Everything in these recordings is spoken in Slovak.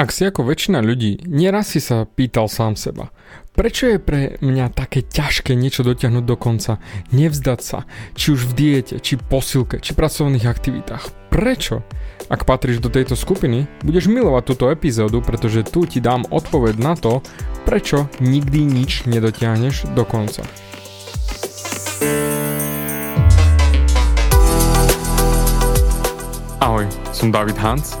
Ak si ako väčšina ľudí, nieraz si sa pýtal sám seba, prečo je pre mňa také ťažké niečo dotiahnuť do konca, nevzdať sa, či už v diete, či posilke, či pracovných aktivitách. Prečo? Ak patríš do tejto skupiny, budeš milovať túto epizódu, pretože tu ti dám odpoveď na to, prečo nikdy nič nedotiahneš do konca. Ahoj, som David Hans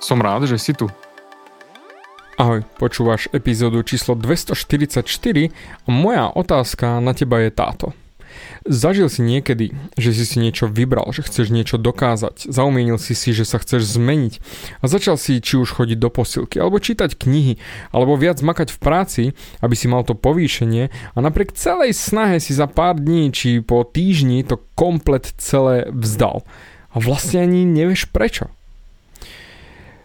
Som rád, že si tu. Ahoj, počúvaš epizódu číslo 244 a moja otázka na teba je táto. Zažil si niekedy, že si si niečo vybral, že chceš niečo dokázať, zaumienil si si, že sa chceš zmeniť a začal si či už chodiť do posilky, alebo čítať knihy, alebo viac makať v práci, aby si mal to povýšenie a napriek celej snahe si za pár dní či po týždni to komplet celé vzdal. A vlastne ani nevieš prečo.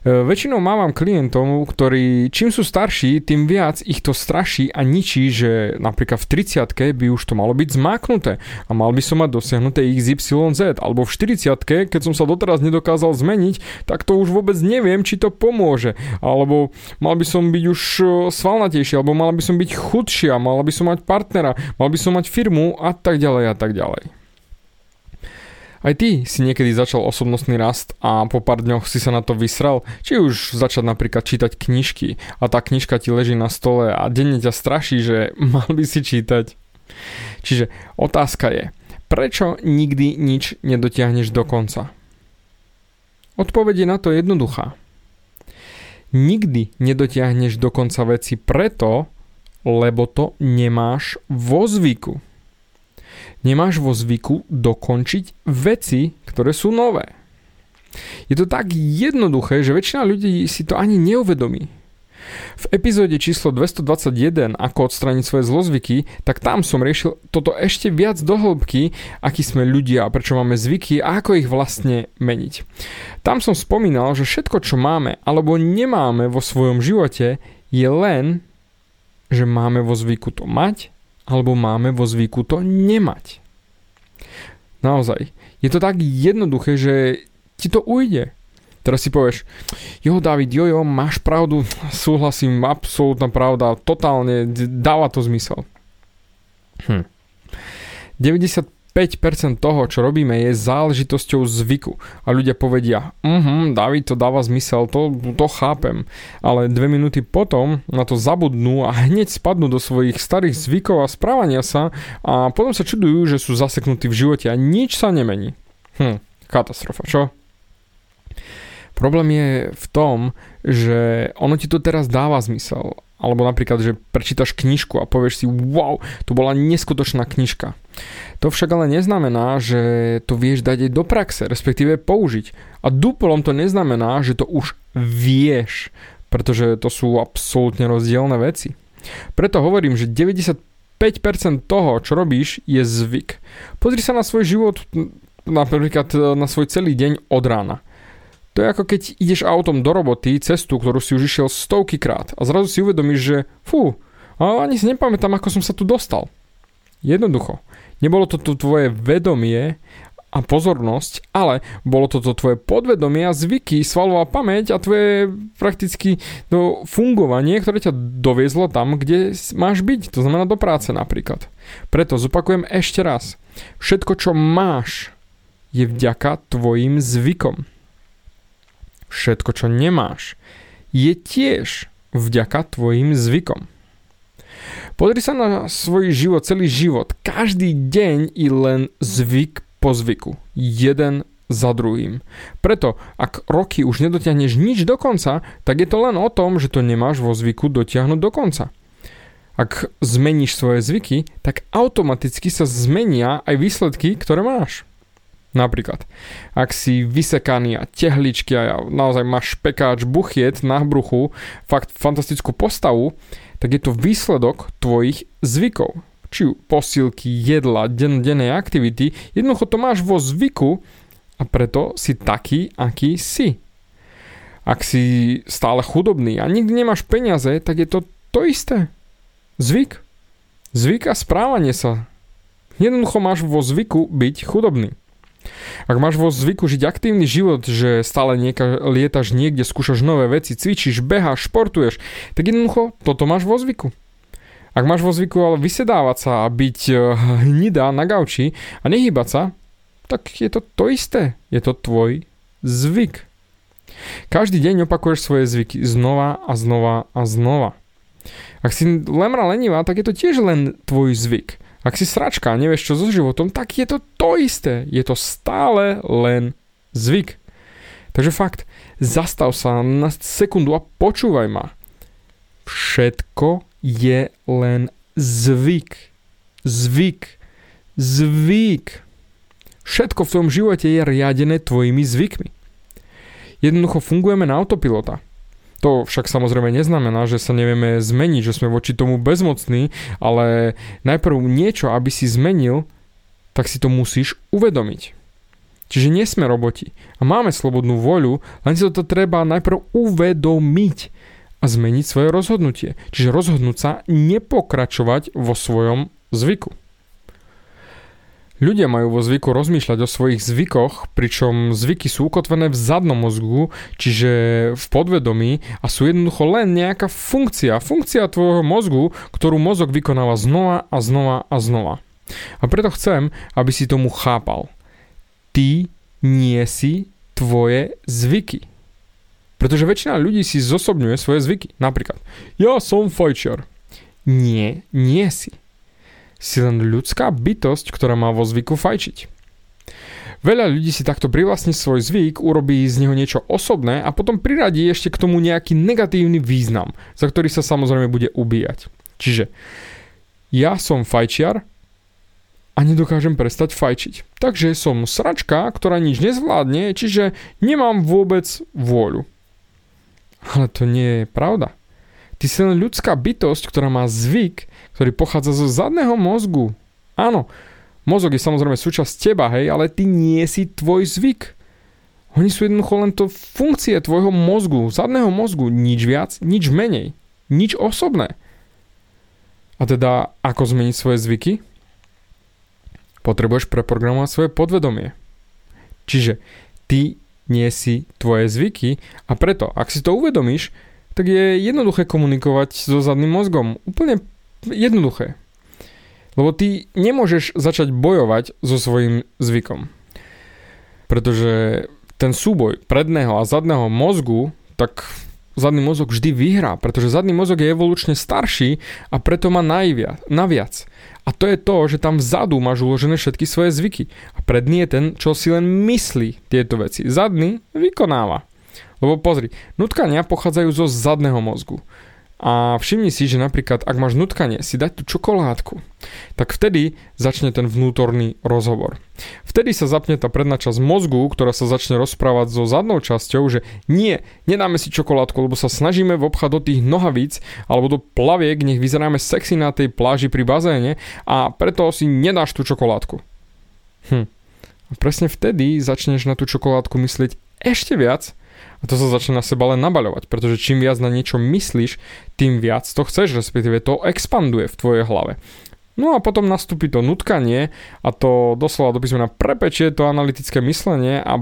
E, väčšinou mávam klientov, ktorí čím sú starší, tým viac ich to straší a ničí, že napríklad v 30 by už to malo byť zmáknuté a mal by som mať dosiahnuté XYZ, alebo v 40 keď som sa doteraz nedokázal zmeniť, tak to už vôbec neviem, či to pomôže, alebo mal by som byť už e, svalnatejší, alebo mal by som byť chudšia, mal by som mať partnera, mal by som mať firmu a tak ďalej a tak ďalej. Aj ty si niekedy začal osobnostný rast a po pár dňoch si sa na to vysral, či už začať napríklad čítať knižky a tá knižka ti leží na stole a denne ťa straší, že mal by si čítať. Čiže otázka je, prečo nikdy nič nedotiahneš do konca? Odpoveď na to jednoduchá. Nikdy nedotiahneš do konca veci preto, lebo to nemáš vo zvyku nemáš vo zvyku dokončiť veci, ktoré sú nové. Je to tak jednoduché, že väčšina ľudí si to ani neuvedomí. V epizóde číslo 221 Ako odstrániť svoje zlozvyky, tak tam som riešil toto ešte viac do hĺbky, akí sme ľudia prečo máme zvyky a ako ich vlastne meniť. Tam som spomínal, že všetko, čo máme alebo nemáme vo svojom živote, je len, že máme vo zvyku to mať alebo máme vo zvyku to nemať. Naozaj. Je to tak jednoduché, že ti to ujde. Teraz si povieš, jo David, jo jo, máš pravdu, súhlasím, absolútna pravda, totálne, dáva to zmysel. Hm. 90 5% toho, čo robíme, je záležitosťou zvyku. A ľudia povedia, mhm, David, to dáva zmysel, to, to chápem. Ale dve minúty potom na to zabudnú a hneď spadnú do svojich starých zvykov a správania sa a potom sa čudujú, že sú zaseknutí v živote a nič sa nemení. Hm, katastrofa, čo? Problém je v tom, že ono ti to teraz dáva zmysel. Alebo napríklad, že prečítaš knižku a povieš si, wow, to bola neskutočná knižka. To však ale neznamená, že to vieš dať aj do praxe, respektíve použiť. A duplom to neznamená, že to už vieš, pretože to sú absolútne rozdielne veci. Preto hovorím, že 95% toho, čo robíš, je zvyk. Pozri sa na svoj život, napríklad na svoj celý deň od rána. To je ako keď ideš autom do roboty, cestu, ktorú si už išiel stovky krát a zrazu si uvedomíš, že fú, ale ani si nepamätám, ako som sa tu dostal. Jednoducho. Nebolo to tvoje vedomie a pozornosť, ale bolo to tvoje podvedomie a zvyky, svalová pamäť a tvoje prakticky no, fungovanie, ktoré ťa doviezlo tam, kde máš byť, to znamená do práce napríklad. Preto zopakujem ešte raz. Všetko, čo máš, je vďaka tvojim zvykom všetko, čo nemáš, je tiež vďaka tvojim zvykom. Pozri sa na svoj život, celý život. Každý deň i len zvyk po zvyku. Jeden za druhým. Preto, ak roky už nedotiahneš nič do konca, tak je to len o tom, že to nemáš vo zvyku dotiahnuť do konca. Ak zmeníš svoje zvyky, tak automaticky sa zmenia aj výsledky, ktoré máš. Napríklad, ak si vysekaný a tehličky a naozaj máš pekáč buchiet na bruchu, fakt fantastickú postavu, tak je to výsledok tvojich zvykov. Či posilky, jedla, den, dennej aktivity, jednoducho to máš vo zvyku a preto si taký, aký si. Ak si stále chudobný a nikdy nemáš peniaze, tak je to to isté. Zvyk. Zvyk a správanie sa. Jednoducho máš vo zvyku byť chudobný. Ak máš vo zvyku žiť aktívny život, že stále nieka, lietaš niekde, skúšaš nové veci, cvičíš, beháš, športuješ, tak jednoducho toto máš vo zvyku. Ak máš vo zvyku ale vysedávať sa a byť eh, hnidá na gauči a nehýbať sa, tak je to to isté. Je to tvoj zvyk. Každý deň opakuješ svoje zvyky znova a znova a znova. Ak si lemra lenivá, tak je to tiež len tvoj zvyk. Ak si sračka a nevieš čo so životom, tak je to to isté. Je to stále len zvyk. Takže fakt, zastav sa na sekundu a počúvaj ma. Všetko je len zvyk. Zvyk. Zvyk. Všetko v tom živote je riadené tvojimi zvykmi. Jednoducho fungujeme na autopilota. To však samozrejme neznamená, že sa nevieme zmeniť, že sme voči tomu bezmocní, ale najprv niečo, aby si zmenil, tak si to musíš uvedomiť. Čiže nie sme roboti a máme slobodnú voľu, len si to treba najprv uvedomiť a zmeniť svoje rozhodnutie. Čiže rozhodnúť sa nepokračovať vo svojom zvyku. Ľudia majú vo zvyku rozmýšľať o svojich zvykoch, pričom zvyky sú ukotvené v zadnom mozgu, čiže v podvedomí a sú jednoducho len nejaká funkcia. Funkcia tvojho mozgu, ktorú mozog vykonáva znova a znova a znova. A preto chcem, aby si tomu chápal. Ty nie si tvoje zvyky. Pretože väčšina ľudí si zosobňuje svoje zvyky. Napríklad, ja som fajčiar. Nie, nie si si len ľudská bytosť, ktorá má vo zvyku fajčiť. Veľa ľudí si takto privlastní svoj zvyk, urobí z neho niečo osobné a potom priradí ešte k tomu nejaký negatívny význam, za ktorý sa samozrejme bude ubíjať. Čiže ja som fajčiar a nedokážem prestať fajčiť. Takže som sračka, ktorá nič nezvládne, čiže nemám vôbec vôľu. Ale to nie je pravda. Ty si len ľudská bytosť, ktorá má zvyk, ktorý pochádza zo zadného mozgu. Áno, mozog je samozrejme súčasť teba, hej, ale ty nie si tvoj zvyk. Oni sú jednoducho len to funkcie tvojho mozgu, zadného mozgu, nič viac, nič menej, nič osobné. A teda, ako zmeniť svoje zvyky? Potrebuješ preprogramovať svoje podvedomie. Čiže ty nie si tvoje zvyky a preto, ak si to uvedomíš, tak je jednoduché komunikovať so zadným mozgom. Úplne jednoduché. Lebo ty nemôžeš začať bojovať so svojím zvykom. Pretože ten súboj predného a zadného mozgu, tak zadný mozog vždy vyhrá, pretože zadný mozog je evolučne starší a preto má najviac, naviac. A to je to, že tam vzadu máš uložené všetky svoje zvyky. A predný je ten, čo si len myslí tieto veci. Zadný vykonáva. Lebo pozri, nutkania pochádzajú zo zadného mozgu. A všimni si, že napríklad ak máš nutkanie si dať tú čokoládku, tak vtedy začne ten vnútorný rozhovor. Vtedy sa zapne tá predná časť mozgu, ktorá sa začne rozprávať so zadnou časťou, že nie, nedáme si čokoládku, lebo sa snažíme vobchať do tých nohavíc alebo do plaviek, nech vyzeráme sexy na tej pláži pri bazéne a preto si nedáš tú čokoládku. Hm. A presne vtedy začneš na tú čokoládku myslieť ešte viac a to sa začne na seba len nabaľovať, pretože čím viac na niečo myslíš, tým viac to chceš, respektíve to expanduje v tvojej hlave. No a potom nastúpi to nutkanie a to doslova do písmena prepečie to analytické myslenie a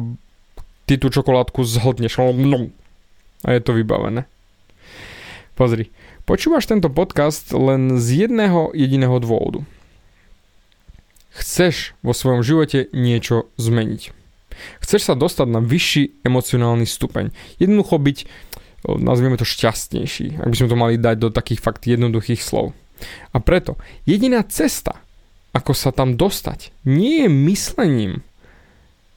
ty tú čokoládku zhodneš. A je to vybavené. Pozri, počúvaš tento podcast len z jedného jediného dôvodu. Chceš vo svojom živote niečo zmeniť. Chceš sa dostať na vyšší emocionálny stupeň. Jednoducho byť, nazvieme to šťastnejší, ak by sme to mali dať do takých fakt jednoduchých slov. A preto jediná cesta, ako sa tam dostať, nie je myslením,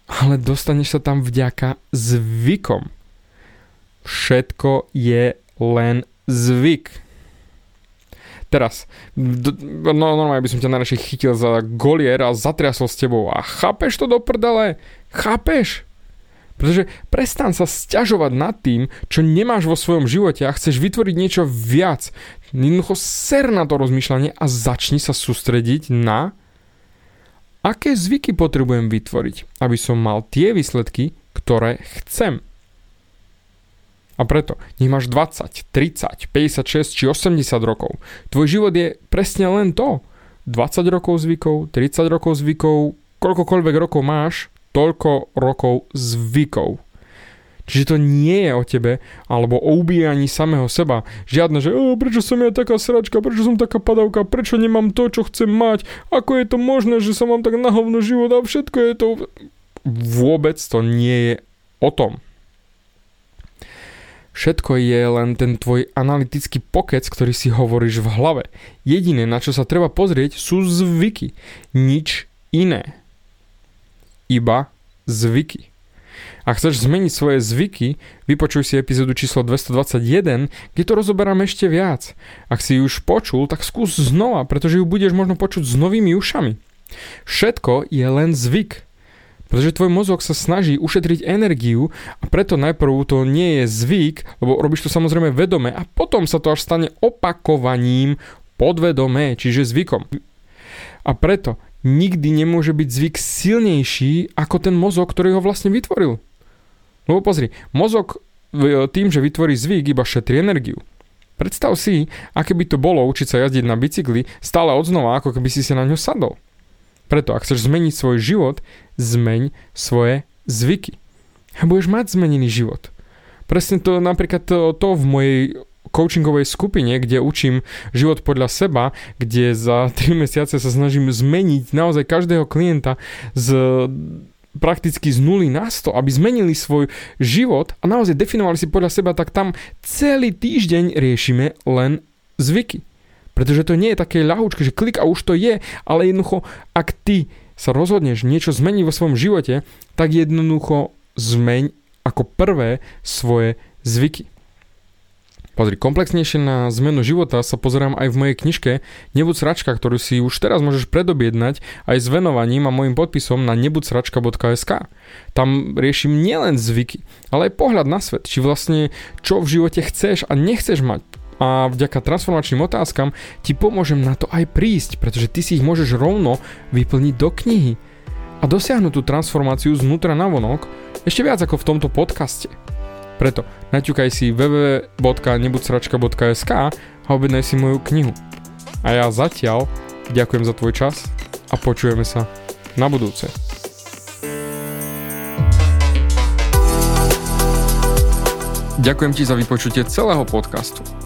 ale dostaneš sa tam vďaka zvykom. Všetko je len zvyk. Teraz, no normálne by som ťa najradšej chytil za golier a zatriasol s tebou a chápeš to do prdele? Chápeš? Pretože prestan sa sťažovať nad tým, čo nemáš vo svojom živote a chceš vytvoriť niečo viac. Jednoducho ser na to rozmýšľanie a začni sa sústrediť na aké zvyky potrebujem vytvoriť, aby som mal tie výsledky, ktoré chcem. A preto, nech máš 20, 30, 56 či 80 rokov, tvoj život je presne len to. 20 rokov zvykov, 30 rokov zvykov, koľkokoľvek rokov máš, toľko rokov zvykov. Čiže to nie je o tebe, alebo o ubíjaní samého seba. Žiadne, že prečo som ja taká sračka, prečo som taká padavka, prečo nemám to, čo chcem mať, ako je to možné, že sa mám tak na hovno život a všetko je to... Vôbec to nie je o tom. Všetko je len ten tvoj analytický pokec, ktorý si hovoríš v hlave. Jediné, na čo sa treba pozrieť, sú zvyky. Nič iné. Iba zvyky. Ak chceš zmeniť svoje zvyky, vypočuj si epizódu číslo 221, kde to rozoberám ešte viac. Ak si ju už počul, tak skús znova, pretože ju budeš možno počuť s novými ušami. Všetko je len zvyk. Pretože tvoj mozog sa snaží ušetriť energiu a preto najprv to nie je zvyk, lebo robíš to samozrejme vedome a potom sa to až stane opakovaním podvedome, čiže zvykom. A preto nikdy nemôže byť zvyk silnejší ako ten mozog, ktorý ho vlastne vytvoril. Lebo pozri, mozog tým, že vytvorí zvyk, iba šetrí energiu. Predstav si, aké by to bolo učiť sa jazdiť na bicykli stále odznova, ako keby si sa na ňo sadol. Preto, ak chceš zmeniť svoj život, zmeň svoje zvyky. A budeš mať zmenený život. Presne to napríklad to, to v mojej coachingovej skupine, kde učím život podľa seba, kde za 3 mesiace sa snažím zmeniť naozaj každého klienta z prakticky z nuly na 100, aby zmenili svoj život a naozaj definovali si podľa seba, tak tam celý týždeň riešime len zvyky. Pretože to nie je také ľahúčke, že klik a už to je, ale jednoducho, ak ty sa rozhodneš niečo zmeniť vo svojom živote, tak jednoducho zmeň ako prvé svoje zvyky. Pozri, komplexnejšie na zmenu života sa pozerám aj v mojej knižke Nebuď sračka, ktorú si už teraz môžeš predobjednať aj s venovaním a môjim podpisom na nebudsračka.sk. Tam riešim nielen zvyky, ale aj pohľad na svet, či vlastne čo v živote chceš a nechceš mať a vďaka transformačným otázkam ti pomôžem na to aj prísť, pretože ty si ich môžeš rovno vyplniť do knihy a dosiahnuť tú transformáciu znútra na vonok ešte viac ako v tomto podcaste. Preto naťukaj si www.nebudsračka.sk a objednaj si moju knihu. A ja zatiaľ ďakujem za tvoj čas a počujeme sa na budúce. Ďakujem ti za vypočutie celého podcastu.